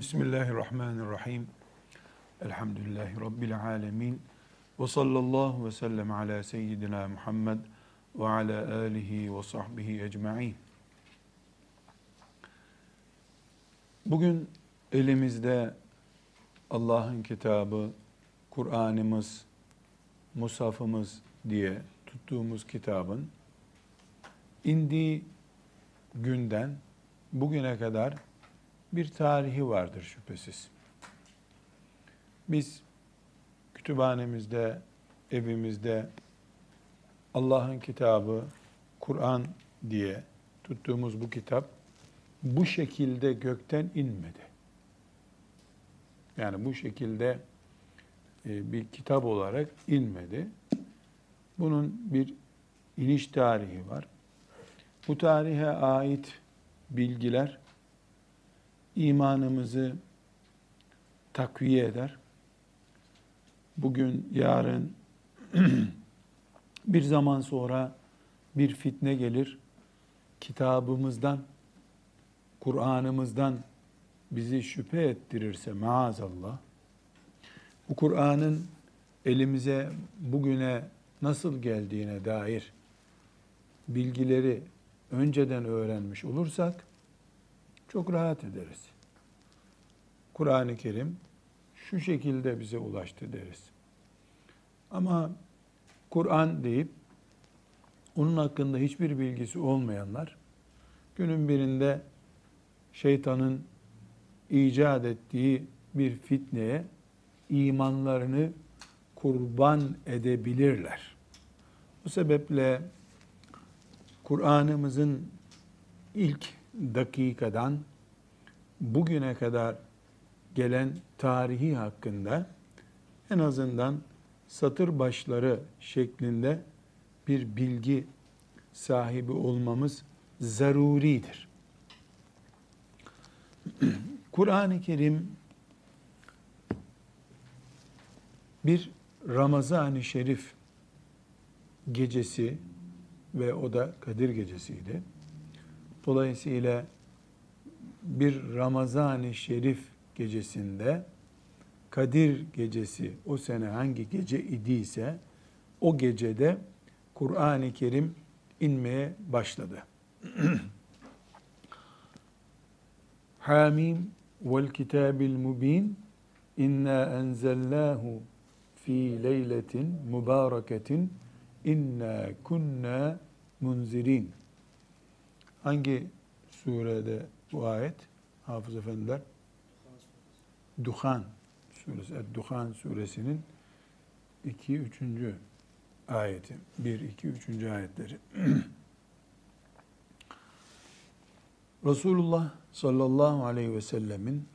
Bismillahirrahmanirrahim. Elhamdülillahi Rabbil alemin. Ve sallallahu ve sellem ala seyyidina Muhammed ve ala alihi ve sahbihi ecma'in. Bugün elimizde Allah'ın kitabı, Kur'an'ımız, Musafımız diye tuttuğumuz kitabın indiği günden bugüne kadar bir tarihi vardır şüphesiz. Biz kütüphanemizde, evimizde Allah'ın kitabı, Kur'an diye tuttuğumuz bu kitap bu şekilde gökten inmedi. Yani bu şekilde e, bir kitap olarak inmedi. Bunun bir iniş tarihi var. Bu tarihe ait bilgiler imanımızı takviye eder. Bugün, yarın bir zaman sonra bir fitne gelir. Kitabımızdan, Kur'an'ımızdan bizi şüphe ettirirse maazallah, bu Kur'an'ın elimize bugüne nasıl geldiğine dair bilgileri önceden öğrenmiş olursak çok rahat ederiz. Kur'an-ı Kerim şu şekilde bize ulaştı deriz. Ama Kur'an deyip onun hakkında hiçbir bilgisi olmayanlar günün birinde şeytanın icat ettiği bir fitneye imanlarını kurban edebilirler. Bu sebeple Kur'an'ımızın ilk dakikadan bugüne kadar gelen tarihi hakkında en azından satır başları şeklinde bir bilgi sahibi olmamız zaruridir. Kur'an-ı Kerim bir Ramazan-ı Şerif gecesi ve o da Kadir gecesiydi. Dolayısıyla bir Ramazan-ı Şerif gecesinde Kadir gecesi o sene hangi gece idiyse o gecede Kur'an-ı Kerim inmeye başladı. Hamim vel kitabil mubin inna enzelnahu fi leyletin mübareketin inna kunna munzirin. Hangi surede bu ayet? Hafız efendiler. Duhan suresi, Duhan suresinin 2 3. ayeti. 1 2 3. ayetleri. Resulullah sallallahu aleyhi ve sellemin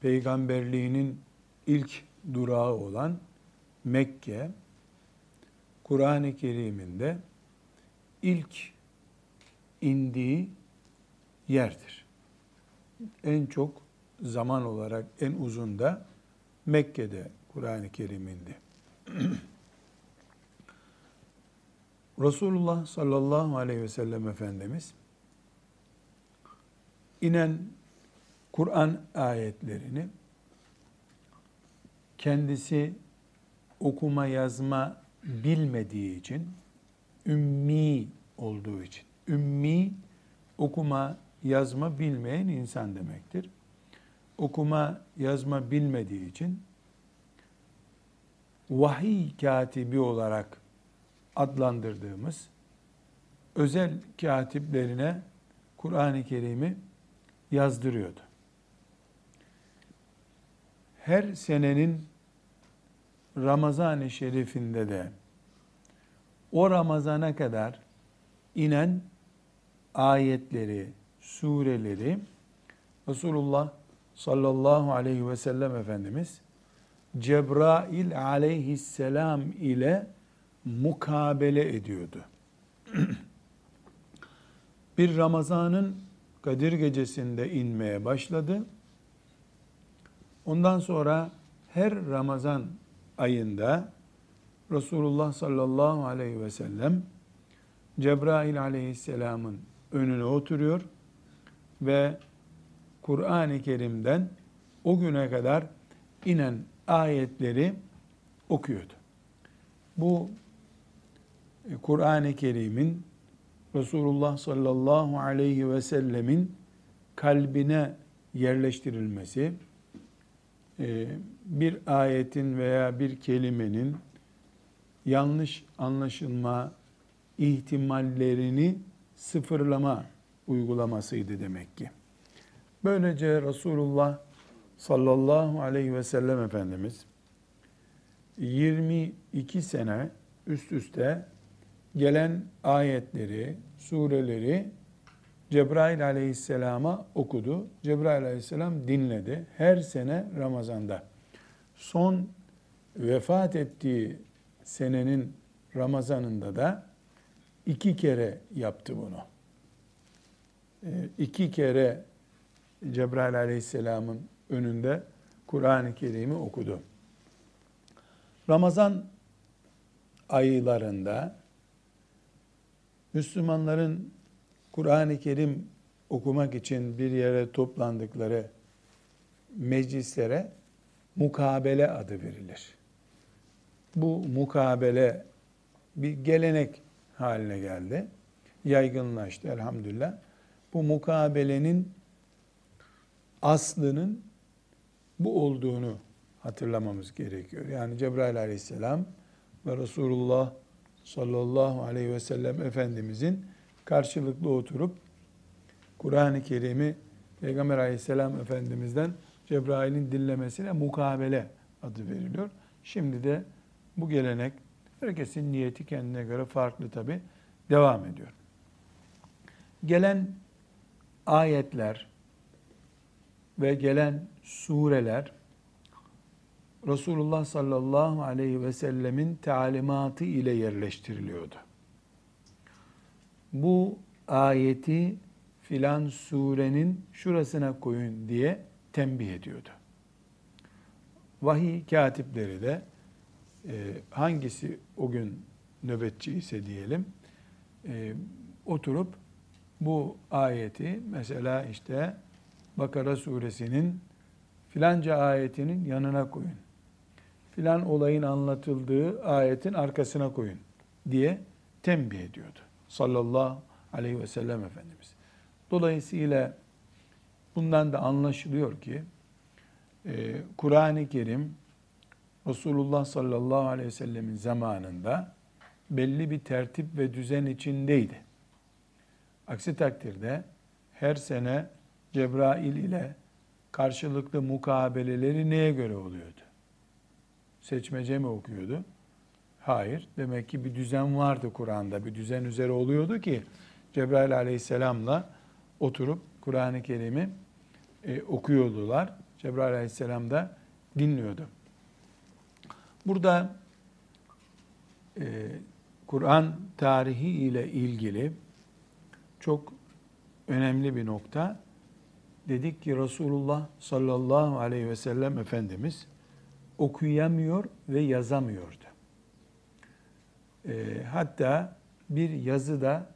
peygamberliğinin ilk durağı olan Mekke Kur'an-ı Kerim'inde ilk indiği yerdir. En çok zaman olarak en uzun da Mekke'de Kur'an-ı Kerim indi. Resulullah sallallahu aleyhi ve sellem Efendimiz inen Kur'an ayetlerini kendisi okuma yazma bilmediği için, ümmi olduğu için, ümmi okuma yazma bilmeyen insan demektir. Okuma yazma bilmediği için vahiy katibi olarak adlandırdığımız özel katiplerine Kur'an-ı Kerim'i yazdırıyordu. Her senenin Ramazan-ı Şerif'inde de o Ramazana kadar inen ayetleri, sureleri Resulullah sallallahu aleyhi ve sellem Efendimiz Cebrail aleyhisselam ile mukabele ediyordu. bir Ramazan'ın Kadir gecesinde inmeye başladı. Ondan sonra her Ramazan ayında Resulullah sallallahu aleyhi ve sellem Cebrail aleyhisselamın önüne oturuyor ve Kur'an-ı Kerim'den o güne kadar inen ayetleri okuyordu. Bu e, Kur'an-ı Kerim'in Resulullah sallallahu aleyhi ve sellemin kalbine yerleştirilmesi, e, bir ayetin veya bir kelimenin yanlış anlaşılma ihtimallerini sıfırlama uygulamasıydı demek ki. Böylece Resulullah sallallahu aleyhi ve sellem Efendimiz 22 sene üst üste gelen ayetleri, sureleri Cebrail aleyhisselama okudu. Cebrail aleyhisselam dinledi. Her sene Ramazan'da. Son vefat ettiği senenin Ramazan'ında da iki kere yaptı bunu. Ee, iki kere Cebrail aleyhisselamın önünde Kur'an-ı Kerim'i okudu. Ramazan aylarında Müslümanların Kur'an-ı Kerim okumak için bir yere toplandıkları meclislere mukabele adı verilir. Bu mukabele bir gelenek haline geldi. Yaygınlaştı elhamdülillah. Bu mukabelenin aslının bu olduğunu hatırlamamız gerekiyor. Yani Cebrail aleyhisselam ve Resulullah sallallahu aleyhi ve sellem Efendimizin karşılıklı oturup Kur'an-ı Kerim'i Peygamber aleyhisselam Efendimiz'den Cebrail'in dinlemesine mukabele adı veriliyor. Şimdi de bu gelenek herkesin niyeti kendine göre farklı tabi devam ediyor. Gelen ayetler ve gelen sureler Resulullah sallallahu aleyhi ve sellemin talimatı ile yerleştiriliyordu. Bu ayeti filan surenin şurasına koyun diye tembih ediyordu. Vahiy katipleri de e, hangisi o gün nöbetçi ise diyelim e, oturup bu ayeti mesela işte Bakara suresinin filanca ayetinin yanına koyun filan olayın anlatıldığı ayetin arkasına koyun diye tembih ediyordu. Sallallahu aleyhi ve sellem Efendimiz. Dolayısıyla bundan da anlaşılıyor ki e, Kur'an-ı Kerim Resulullah sallallahu aleyhi ve sellemin zamanında belli bir tertip ve düzen içindeydi. Aksi takdirde her sene Cebrail ile karşılıklı mukabeleleri neye göre oluyordu? seçmece mi okuyordu? Hayır. Demek ki bir düzen vardı Kur'an'da. Bir düzen üzere oluyordu ki Cebrail aleyhisselamla oturup Kur'an-ı Kerim'i e, okuyordular. Cebrail aleyhisselam da dinliyordu. Burada e, Kur'an tarihi ile ilgili çok önemli bir nokta. Dedik ki Resulullah sallallahu aleyhi ve sellem Efendimiz okuyamıyor ve yazamıyordu. E, hatta bir yazıda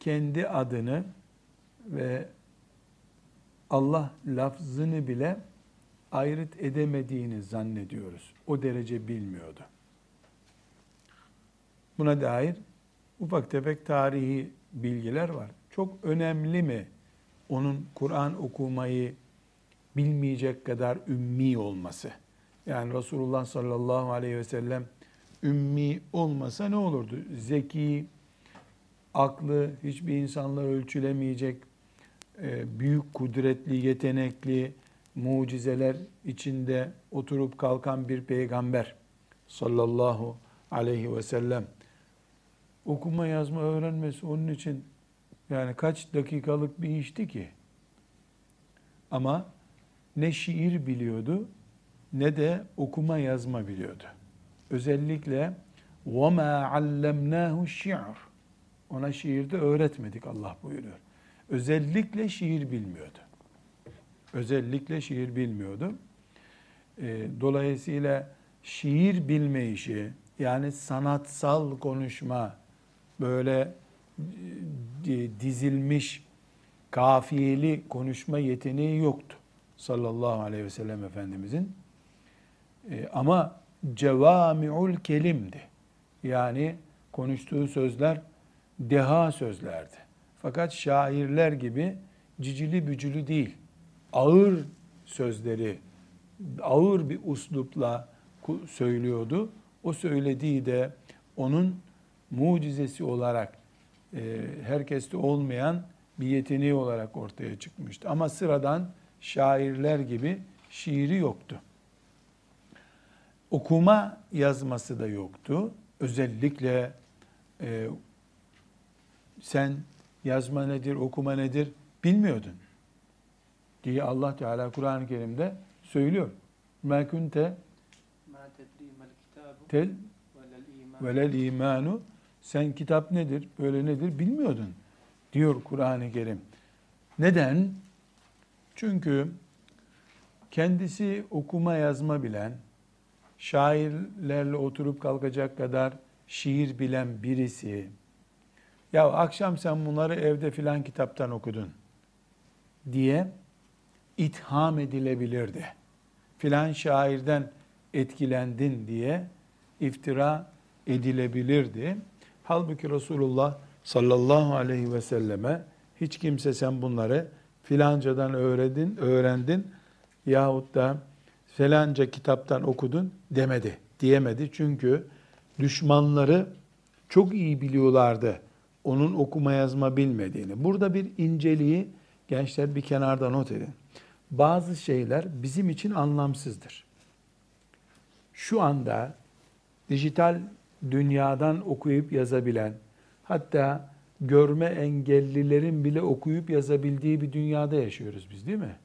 kendi adını ve Allah lafzını bile ayrıt edemediğini zannediyoruz. O derece bilmiyordu. Buna dair ufak tefek tarihi bilgiler var. Çok önemli mi onun Kur'an okumayı bilmeyecek kadar ümmi olması? Yani Resulullah sallallahu aleyhi ve sellem ümmi olmasa ne olurdu? Zeki, aklı hiçbir insanla ölçülemeyecek, e, büyük kudretli, yetenekli, mucizeler içinde oturup kalkan bir peygamber sallallahu aleyhi ve sellem okuma yazma öğrenmesi onun için yani kaç dakikalık bir işti ki. Ama ne şiir biliyordu ne de okuma yazma biliyordu. Özellikle وَمَا عَلَّمْنَاهُ الشِّعْرِ Ona şiirde öğretmedik Allah buyuruyor. Özellikle şiir bilmiyordu. Özellikle şiir bilmiyordu. Ee, dolayısıyla şiir bilme işi, yani sanatsal konuşma, böyle e, dizilmiş, kafiyeli konuşma yeteneği yoktu. sallallahu aleyhi ve sellem Efendimizin. E, ama cevami'ul kelimdi. Yani konuştuğu sözler deha sözlerdi. Fakat şairler gibi cicili bücülü değil, ağır sözleri, ağır bir uslupla söylüyordu. O söylediği de onun mucizesi olarak e, herkeste olmayan bir yeteneği olarak ortaya çıkmıştı. Ama sıradan şairler gibi şiiri yoktu. Okuma yazması da yoktu. Özellikle e, sen yazma nedir, okuma nedir bilmiyordun diye Allah Teala Kur'an-ı Kerim'de söylüyor. Ma kunte tel velel imanu sen kitap nedir, böyle nedir bilmiyordun diyor Kur'an-ı Kerim. Neden? Çünkü kendisi okuma yazma bilen, şairlerle oturup kalkacak kadar şiir bilen birisi, ya akşam sen bunları evde filan kitaptan okudun diye itham edilebilirdi. Filan şairden etkilendin diye iftira edilebilirdi. Halbuki Resulullah sallallahu aleyhi ve selleme hiç kimse sen bunları filancadan öğrendin, öğrendin yahut da filanca kitaptan okudun demedi, diyemedi. Çünkü düşmanları çok iyi biliyorlardı onun okuma yazma bilmediğini. Burada bir inceliği gençler bir kenarda not edin. Bazı şeyler bizim için anlamsızdır. Şu anda dijital dünyadan okuyup yazabilen, hatta görme engellilerin bile okuyup yazabildiği bir dünyada yaşıyoruz biz değil mi?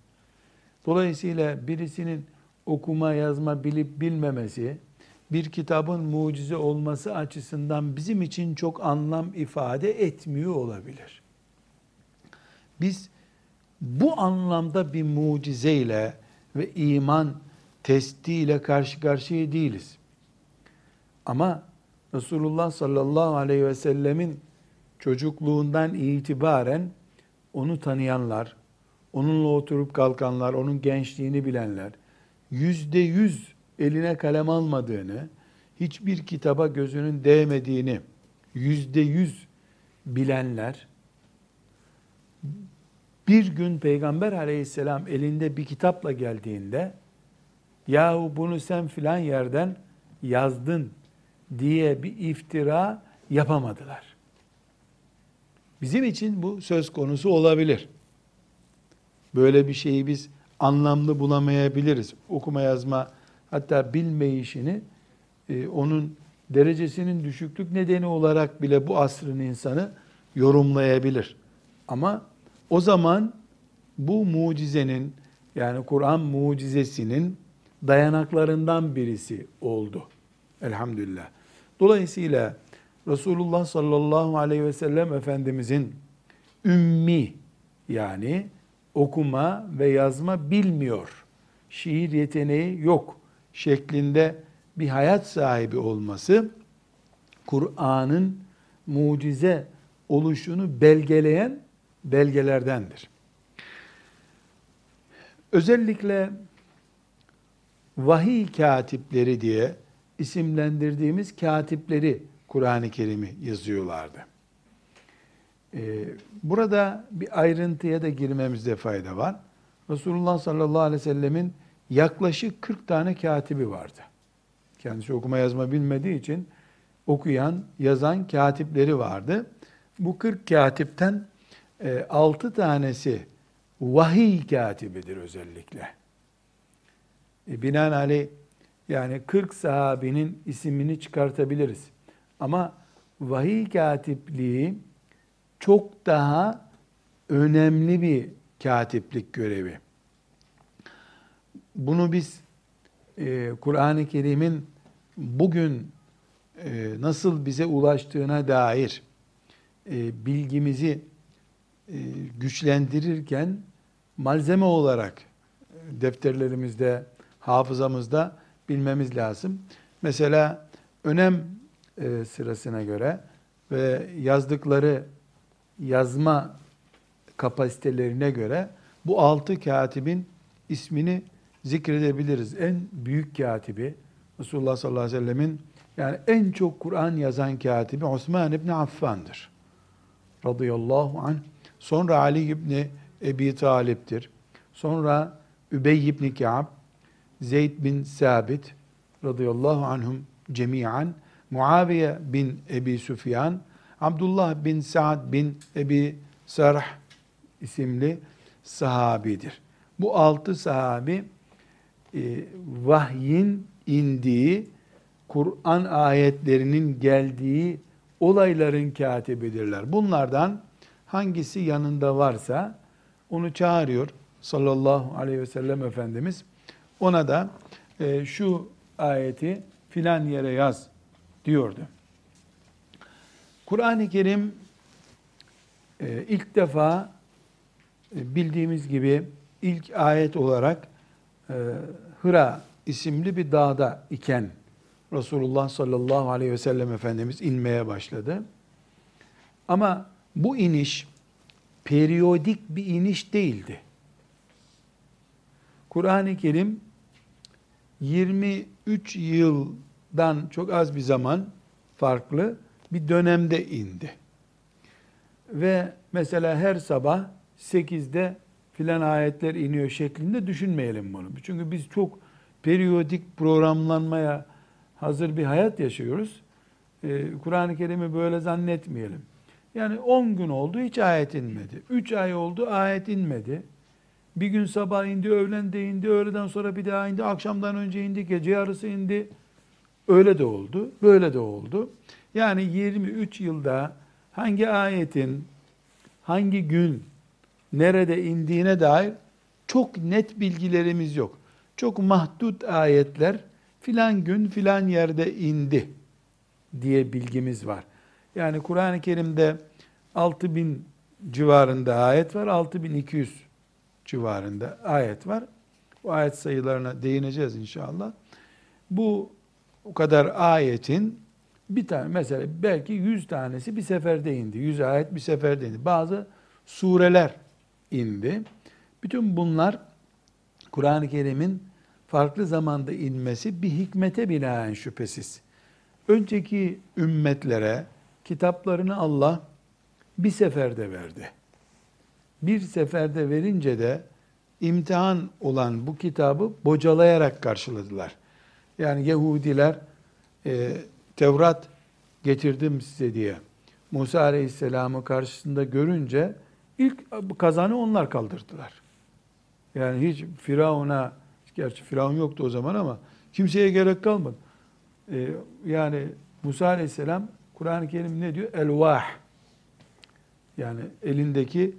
Dolayısıyla birisinin okuma yazma bilip bilmemesi, bir kitabın mucize olması açısından bizim için çok anlam ifade etmiyor olabilir. Biz bu anlamda bir mucizeyle ve iman testiyle karşı karşıya değiliz. Ama Resulullah sallallahu aleyhi ve sellemin çocukluğundan itibaren onu tanıyanlar, onunla oturup kalkanlar, onun gençliğini bilenler, yüzde yüz eline kalem almadığını, hiçbir kitaba gözünün değmediğini yüzde yüz bilenler, bir gün Peygamber aleyhisselam elinde bir kitapla geldiğinde, yahu bunu sen filan yerden yazdın diye bir iftira yapamadılar. Bizim için bu söz konusu olabilir. Böyle bir şeyi biz anlamlı bulamayabiliriz. Okuma yazma hatta bilmeyişini e, onun derecesinin düşüklük nedeni olarak bile bu asrın insanı yorumlayabilir. Ama o zaman bu mucizenin yani Kur'an mucizesinin dayanaklarından birisi oldu. Elhamdülillah. Dolayısıyla Resulullah sallallahu aleyhi ve sellem Efendimizin ümmi yani okuma ve yazma bilmiyor, şiir yeteneği yok şeklinde bir hayat sahibi olması Kur'an'ın mucize oluşunu belgeleyen belgelerdendir. Özellikle vahiy katipleri diye isimlendirdiğimiz katipleri Kur'an-ı Kerim'i yazıyorlardı. Ee, burada bir ayrıntıya da girmemizde fayda var. Resulullah sallallahu aleyhi ve sellemin yaklaşık 40 tane katibi vardı. Kendisi okuma yazma bilmediği için okuyan, yazan katipleri vardı. Bu 40 katipten 6 e, tanesi vahiy katibidir özellikle. E, binaenaleyh yani 40 sahabinin isimini çıkartabiliriz. Ama vahiy katipliği çok daha önemli bir katiplik görevi. Bunu biz e, Kur'an-ı Kerim'in bugün e, nasıl bize ulaştığına dair e, bilgimizi güçlendirirken malzeme olarak e, defterlerimizde, hafızamızda bilmemiz lazım. Mesela önem e, sırasına göre ve yazdıkları yazma kapasitelerine göre bu altı katibin ismini zikredebiliriz. En büyük katibi Resulullah sallallahu aleyhi ve sellemin yani en çok Kur'an yazan katibi Osman İbni Affan'dır. Radıyallahu anh. Sonra Ali İbni Ebi Talip'tir. Sonra Übey İbni Ka'b, Zeyd bin Sabit radıyallahu anhum cemiyen, Muaviye bin Ebi Süfyan, Abdullah bin Sa'd bin Ebi Sarh isimli sahabidir. Bu altı sahabi e, vahyin indiği, Kur'an ayetlerinin geldiği olayların katibidirler. Bunlardan hangisi yanında varsa onu çağırıyor sallallahu aleyhi ve sellem Efendimiz. Ona da e, şu ayeti filan yere yaz diyordu. Kur'an-ı Kerim e, ilk defa e, bildiğimiz gibi ilk ayet olarak e, Hıra isimli bir dağda iken Resulullah sallallahu aleyhi ve sellem Efendimiz inmeye başladı. Ama bu iniş periyodik bir iniş değildi. Kur'an-ı Kerim 23 yıldan çok az bir zaman farklı bir dönemde indi. Ve mesela her sabah 8'de filan ayetler iniyor şeklinde düşünmeyelim bunu. Çünkü biz çok periyodik programlanmaya hazır bir hayat yaşıyoruz. Ee, Kur'an-ı Kerim'i böyle zannetmeyelim. Yani 10 gün oldu hiç ayet inmedi. 3 ay oldu ayet inmedi. Bir gün sabah indi, öğlen de indi, öğleden sonra bir daha indi, akşamdan önce indi, gece yarısı indi. Öyle de oldu, böyle de oldu. Yani 23 yılda hangi ayetin hangi gün nerede indiğine dair çok net bilgilerimiz yok. Çok mahdut ayetler filan gün filan yerde indi diye bilgimiz var. Yani Kur'an-ı Kerim'de 6000 civarında ayet var, 6200 civarında ayet var. Bu ayet sayılarına değineceğiz inşallah. Bu o kadar ayetin bir tane mesela belki yüz tanesi bir seferde indi. Yüz ayet bir seferde indi. Bazı sureler indi. Bütün bunlar Kur'an-ı Kerim'in farklı zamanda inmesi bir hikmete binaen şüphesiz. Önceki ümmetlere kitaplarını Allah bir seferde verdi. Bir seferde verince de imtihan olan bu kitabı bocalayarak karşıladılar. Yani Yahudiler e, Tevrat getirdim size diye Musa Aleyhisselam'ı karşısında görünce ilk kazanı onlar kaldırdılar. Yani hiç Firavun'a, gerçi Firavun yoktu o zaman ama kimseye gerek kalmadı. Ee, yani Musa Aleyhisselam Kur'an-ı Kerim ne diyor? Elvah. Yani elindeki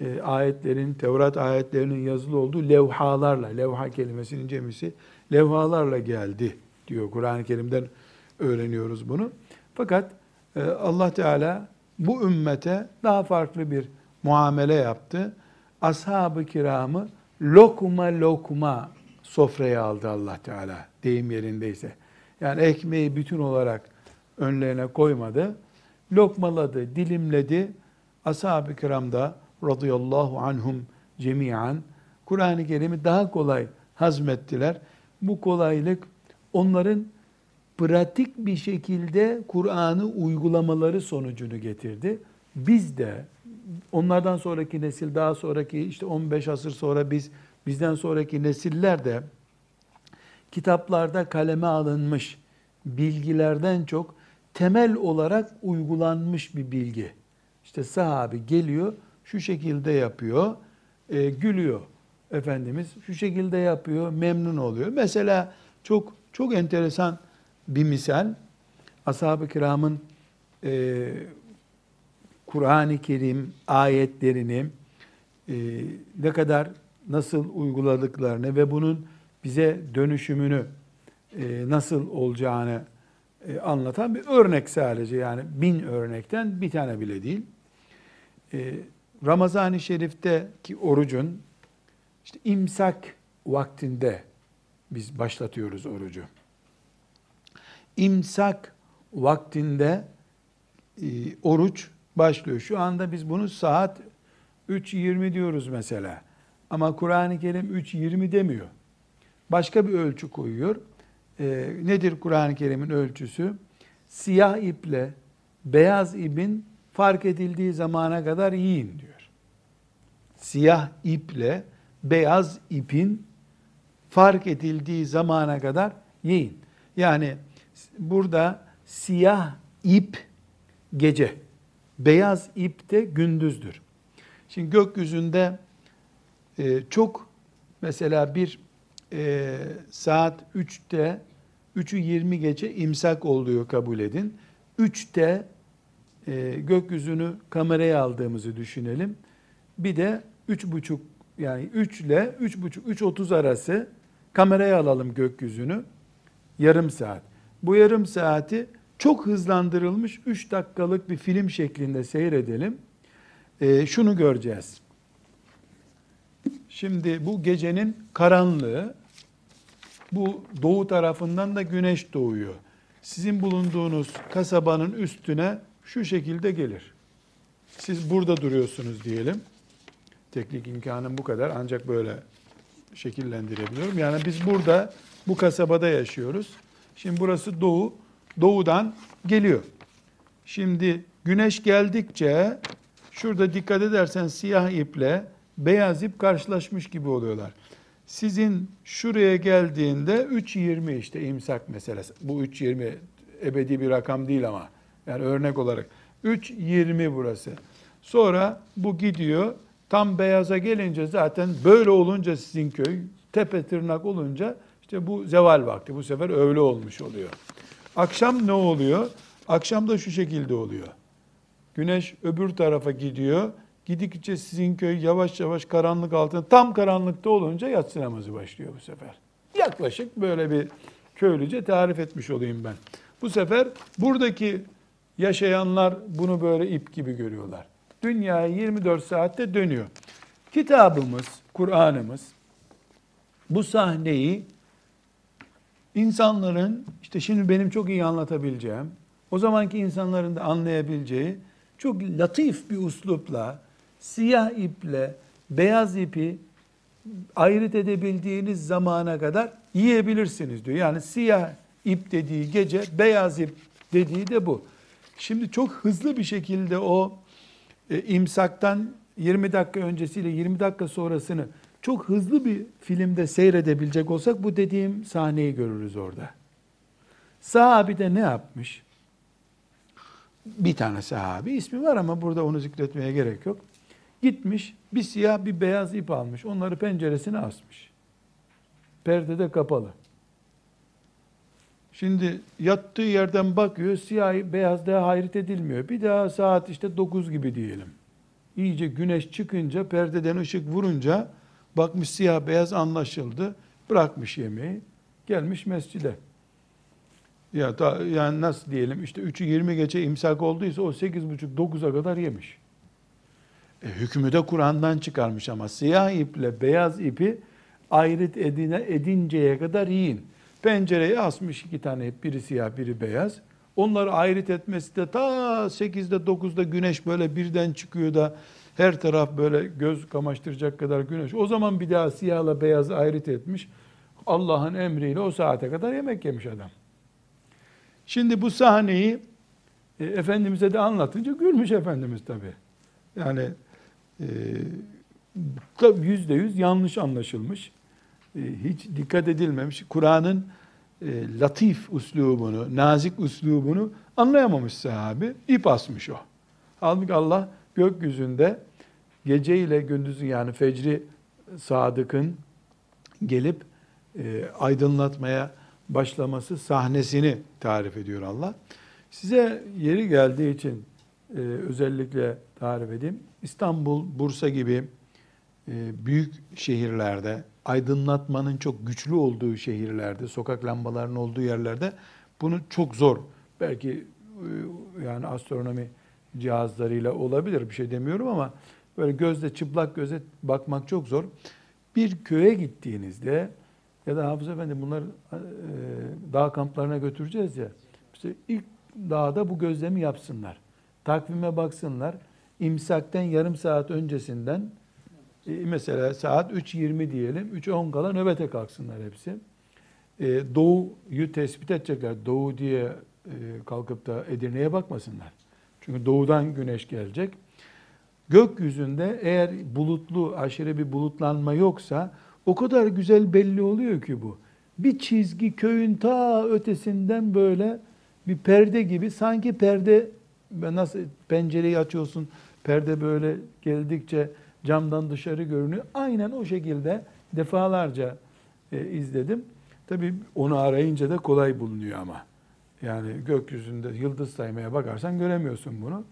e, ayetlerin, Tevrat ayetlerinin yazılı olduğu levhalarla, levha kelimesinin cemisi levhalarla geldi diyor Kur'an-ı Kerim'den öğreniyoruz bunu. Fakat e, Allah Teala bu ümmete daha farklı bir muamele yaptı. Ashab-ı kiramı lokma lokma sofraya aldı Allah Teala deyim yerindeyse. Yani ekmeği bütün olarak önlerine koymadı. Lokmaladı, dilimledi. Ashab-ı kiram da radıyallahu anhum cemiyan Kur'an-ı Kerim'i daha kolay hazmettiler. Bu kolaylık onların pratik bir şekilde Kur'an'ı uygulamaları sonucunu getirdi. Biz de onlardan sonraki nesil daha sonraki işte 15 asır sonra biz bizden sonraki nesiller de kitaplarda kaleme alınmış bilgilerden çok temel olarak uygulanmış bir bilgi. İşte sahabi geliyor, şu şekilde yapıyor, e, gülüyor Efendimiz, şu şekilde yapıyor, memnun oluyor. Mesela çok çok enteresan bir misal, ashab-ı kiramın e, Kur'an-ı Kerim ayetlerini e, ne kadar nasıl uyguladıklarını ve bunun bize dönüşümünü e, nasıl olacağını e, anlatan bir örnek sadece yani bin örnekten bir tane bile değil. E, Ramazan-ı Şerif'teki orucun işte imsak vaktinde biz başlatıyoruz orucu. İmsak vaktinde e, oruç başlıyor. Şu anda biz bunu saat 3.20 diyoruz mesela. Ama Kur'an-ı Kerim 3.20 demiyor. Başka bir ölçü koyuyor. E, nedir Kur'an-ı Kerim'in ölçüsü? Siyah iple beyaz ipin fark edildiği zamana kadar yiyin diyor. Siyah iple beyaz ipin fark edildiği zamana kadar yiyin. Yani burada siyah ip gece, beyaz ip de gündüzdür. Şimdi gökyüzünde e, çok mesela bir e, saat 3'te 3'ü 20 geçe imsak oluyor kabul edin. 3'te e, gökyüzünü kameraya aldığımızı düşünelim. Bir de 3.30 yani 3 ile 3.30 3.30 arası kameraya alalım gökyüzünü. Yarım saat. Bu yarım saati çok hızlandırılmış 3 dakikalık bir film şeklinde seyredelim. E, şunu göreceğiz. Şimdi bu gecenin karanlığı, bu doğu tarafından da güneş doğuyor. Sizin bulunduğunuz kasabanın üstüne şu şekilde gelir. Siz burada duruyorsunuz diyelim. Teknik imkanım bu kadar ancak böyle şekillendirebiliyorum. Yani biz burada bu kasabada yaşıyoruz. Şimdi burası doğu, doğudan geliyor. Şimdi güneş geldikçe şurada dikkat edersen siyah iple beyaz ip karşılaşmış gibi oluyorlar. Sizin şuraya geldiğinde 3.20 işte imsak meselesi. Bu 3.20 ebedi bir rakam değil ama. Yani örnek olarak 3.20 burası. Sonra bu gidiyor. Tam beyaza gelince zaten böyle olunca sizin köy tepe tırnak olunca işte bu zeval vakti. Bu sefer öğle olmuş oluyor. Akşam ne oluyor? Akşam da şu şekilde oluyor. Güneş öbür tarafa gidiyor. Gidikçe sizin köy yavaş yavaş karanlık altında tam karanlıkta olunca yatsı namazı başlıyor bu sefer. Yaklaşık böyle bir köylüce tarif etmiş olayım ben. Bu sefer buradaki yaşayanlar bunu böyle ip gibi görüyorlar. Dünya 24 saatte dönüyor. Kitabımız, Kur'an'ımız bu sahneyi insanların işte şimdi benim çok iyi anlatabileceğim, o zamanki insanların da anlayabileceği çok latif bir uslupla siyah iple beyaz ipi ayrıt edebildiğiniz zamana kadar yiyebilirsiniz diyor. Yani siyah ip dediği gece, beyaz ip dediği de bu. Şimdi çok hızlı bir şekilde o e, imsaktan 20 dakika öncesiyle 20 dakika sonrasını çok hızlı bir filmde seyredebilecek olsak bu dediğim sahneyi görürüz orada. Sahabi de ne yapmış? Bir tane sahabi ismi var ama burada onu zikretmeye gerek yok. Gitmiş bir siyah bir beyaz ip almış. Onları penceresine asmış. Perde de kapalı. Şimdi yattığı yerden bakıyor, siyah beyaz daha hayret edilmiyor. Bir daha saat işte 9 gibi diyelim. İyice güneş çıkınca, perdeden ışık vurunca bakmış siyah beyaz anlaşıldı. Bırakmış yemeği, gelmiş mescide. Ya da, yani nasıl diyelim işte 3'ü 20 geçe imsak olduysa o 8.30-9'a kadar yemiş. E, hükmü de Kur'an'dan çıkarmış ama siyah iple beyaz ipi ayrıt edine edinceye kadar yiyin. Pencereye asmış iki tane biri siyah biri beyaz. Onları ayrıt etmesi de ta 8'de 9'da güneş böyle birden çıkıyor da her taraf böyle göz kamaştıracak kadar güneş. O zaman bir daha siyahla beyazı ayrıt etmiş. Allah'ın emriyle o saate kadar yemek yemiş adam. Şimdi bu sahneyi e, Efendimiz'e de anlatınca gülmüş Efendimiz tabi. Yani e, yüzde yüz yanlış anlaşılmış. E, hiç dikkat edilmemiş. Kur'an'ın e, latif uslubunu, nazik uslubunu anlayamamış sahabi. ip asmış o. Halbuki Allah gökyüzünde gece ile gündüzün yani fecri sadıkın gelip e, aydınlatmaya başlaması sahnesini tarif ediyor Allah. Size yeri geldiği için e, özellikle tarif edeyim. İstanbul, Bursa gibi e, büyük şehirlerde, aydınlatmanın çok güçlü olduğu şehirlerde, sokak lambalarının olduğu yerlerde bunu çok zor. Belki e, yani astronomi cihazlarıyla olabilir bir şey demiyorum ama böyle gözle çıplak göze bakmak çok zor. Bir köye gittiğinizde ya da Hafız Efendi bunlar e, dağ kamplarına götüreceğiz ya. İşte ilk dağda bu gözlemi yapsınlar. Takvime baksınlar. İmsakten yarım saat öncesinden E, mesela saat 3.20 diyelim. 3.10 kala nöbete kalksınlar hepsi. E, doğuyu tespit edecekler. Doğu diye e, kalkıp da Edirne'ye bakmasınlar. Çünkü doğudan güneş gelecek. Gökyüzünde eğer bulutlu, aşırı bir bulutlanma yoksa o kadar güzel belli oluyor ki bu. Bir çizgi köyün ta ötesinden böyle bir perde gibi sanki perde nasıl pencereyi açıyorsun perde böyle geldikçe camdan dışarı görünüyor. Aynen o şekilde defalarca e, izledim. Tabii onu arayınca da kolay bulunuyor ama. Yani gökyüzünde yıldız saymaya bakarsan göremiyorsun bunu.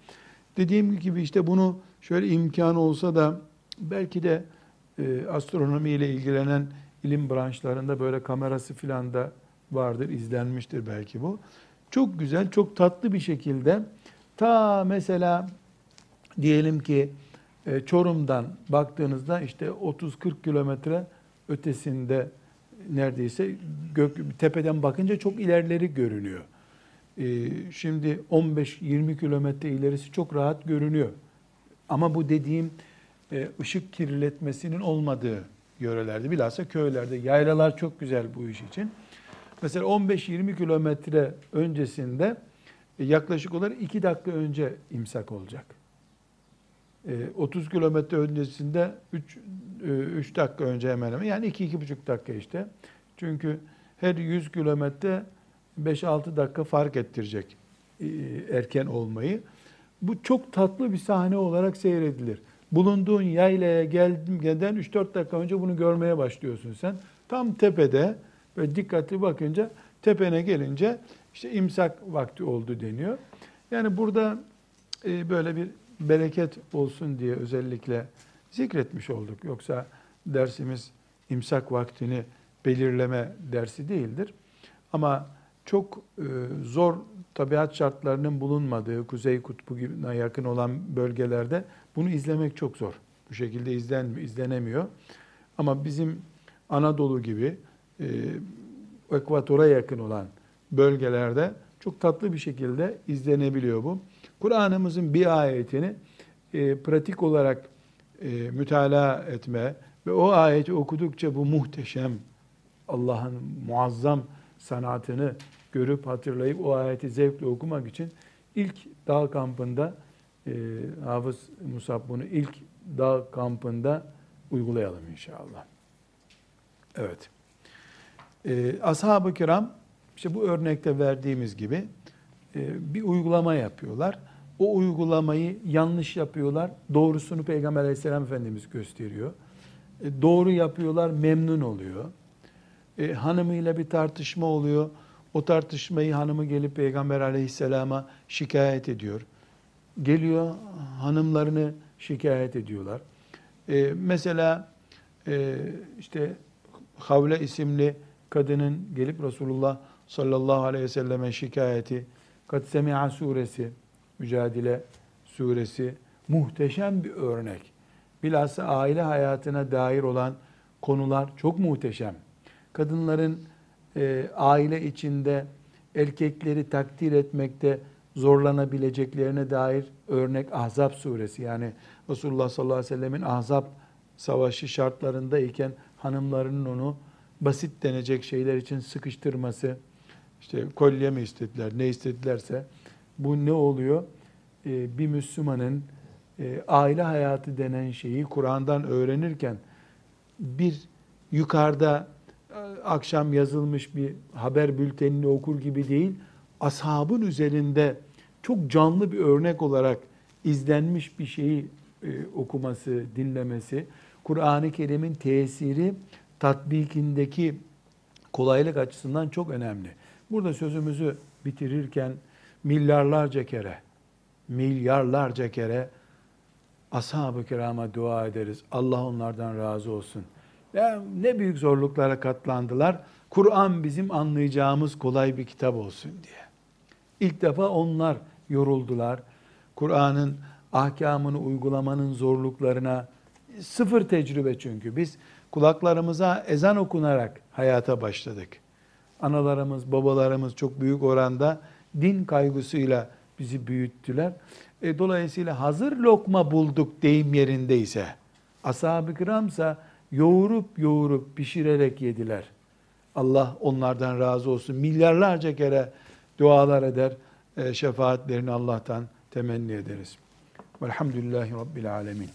Dediğim gibi işte bunu şöyle imkan olsa da belki de e, astronomi ile ilgilenen ilim branşlarında böyle kamerası filan da vardır, izlenmiştir belki bu. Çok güzel, çok tatlı bir şekilde ta mesela diyelim ki e, Çorum'dan baktığınızda işte 30-40 kilometre ötesinde neredeyse gök, tepeden bakınca çok ilerleri görünüyor. E, şimdi 15-20 kilometre ilerisi çok rahat görünüyor. Ama bu dediğim e, ışık kirletmesinin olmadığı yörelerde, bilhassa köylerde. Yaylalar çok güzel bu iş için. Mesela 15-20 kilometre öncesinde yaklaşık olarak 2 dakika önce imsak olacak. 30 kilometre öncesinde 3, 3 dakika önce hemen hemen yani 2-2,5 dakika işte. Çünkü her 100 kilometre 5-6 dakika fark ettirecek erken olmayı. Bu çok tatlı bir sahne olarak seyredilir. Bulunduğun yaylaya geldiğinden 3-4 dakika önce bunu görmeye başlıyorsun sen. Tam tepede ve dikkatli bakınca tepene gelince işte imsak vakti oldu deniyor. Yani burada e, böyle bir bereket olsun diye özellikle zikretmiş olduk. Yoksa dersimiz imsak vaktini belirleme dersi değildir. Ama çok e, zor tabiat şartlarının bulunmadığı Kuzey Kutbu'na yakın olan bölgelerde bunu izlemek çok zor. Bu şekilde izlen, izlenemiyor. Ama bizim Anadolu gibi e, ekvatora yakın olan bölgelerde çok tatlı bir şekilde izlenebiliyor bu. Kur'an'ımızın bir ayetini e, pratik olarak e, mütalaa etme ve o ayeti okudukça bu muhteşem Allah'ın muazzam sanatını görüp hatırlayıp o ayeti zevkle okumak için ilk dağ kampında e, Hafız Musab bunu ilk dağ kampında uygulayalım inşallah. Evet. E, Ashab-ı kiram işte bu örnekte verdiğimiz gibi e, bir uygulama yapıyorlar. O uygulamayı yanlış yapıyorlar. Doğrusunu Peygamber aleyhisselam Efendimiz gösteriyor. E, doğru yapıyorlar, memnun oluyor. E, hanımıyla bir tartışma oluyor. O tartışmayı hanımı gelip Peygamber aleyhisselama şikayet ediyor. Geliyor hanımlarını şikayet ediyorlar. E, mesela e, işte Havle isimli kadının gelip Resulullah sallallahu aleyhi ve selleme şikayeti, Kat Semi'a suresi, Mücadele suresi muhteşem bir örnek. Bilhassa aile hayatına dair olan konular çok muhteşem. Kadınların e, aile içinde erkekleri takdir etmekte zorlanabileceklerine dair örnek Ahzab suresi. Yani Resulullah sallallahu aleyhi ve sellemin Ahzab savaşı şartlarındayken hanımlarının onu basit denecek şeyler için sıkıştırması, işte kolye mi istediler, ne istedilerse bu ne oluyor? Ee, bir Müslümanın e, aile hayatı denen şeyi Kur'an'dan öğrenirken bir yukarıda e, akşam yazılmış bir haber bültenini okur gibi değil, ashabın üzerinde çok canlı bir örnek olarak izlenmiş bir şeyi e, okuması, dinlemesi, Kur'an-ı Kerim'in tesiri tatbikindeki kolaylık açısından çok önemli. Burada sözümüzü bitirirken milyarlarca kere, milyarlarca kere ashab-ı kirama dua ederiz. Allah onlardan razı olsun. Ya ne büyük zorluklara katlandılar. Kur'an bizim anlayacağımız kolay bir kitap olsun diye. İlk defa onlar yoruldular. Kur'an'ın ahkamını uygulamanın zorluklarına sıfır tecrübe çünkü. Biz kulaklarımıza ezan okunarak hayata başladık. Analarımız, babalarımız çok büyük oranda din kaygısıyla bizi büyüttüler. E, dolayısıyla hazır lokma bulduk deyim yerindeyse, Ashab-ı kiramsa yoğurup yoğurup pişirerek yediler. Allah onlardan razı olsun. Milyarlarca kere dualar eder. E, şefaatlerini Allah'tan temenni ederiz. Velhamdülillahi Rabbil Alemin.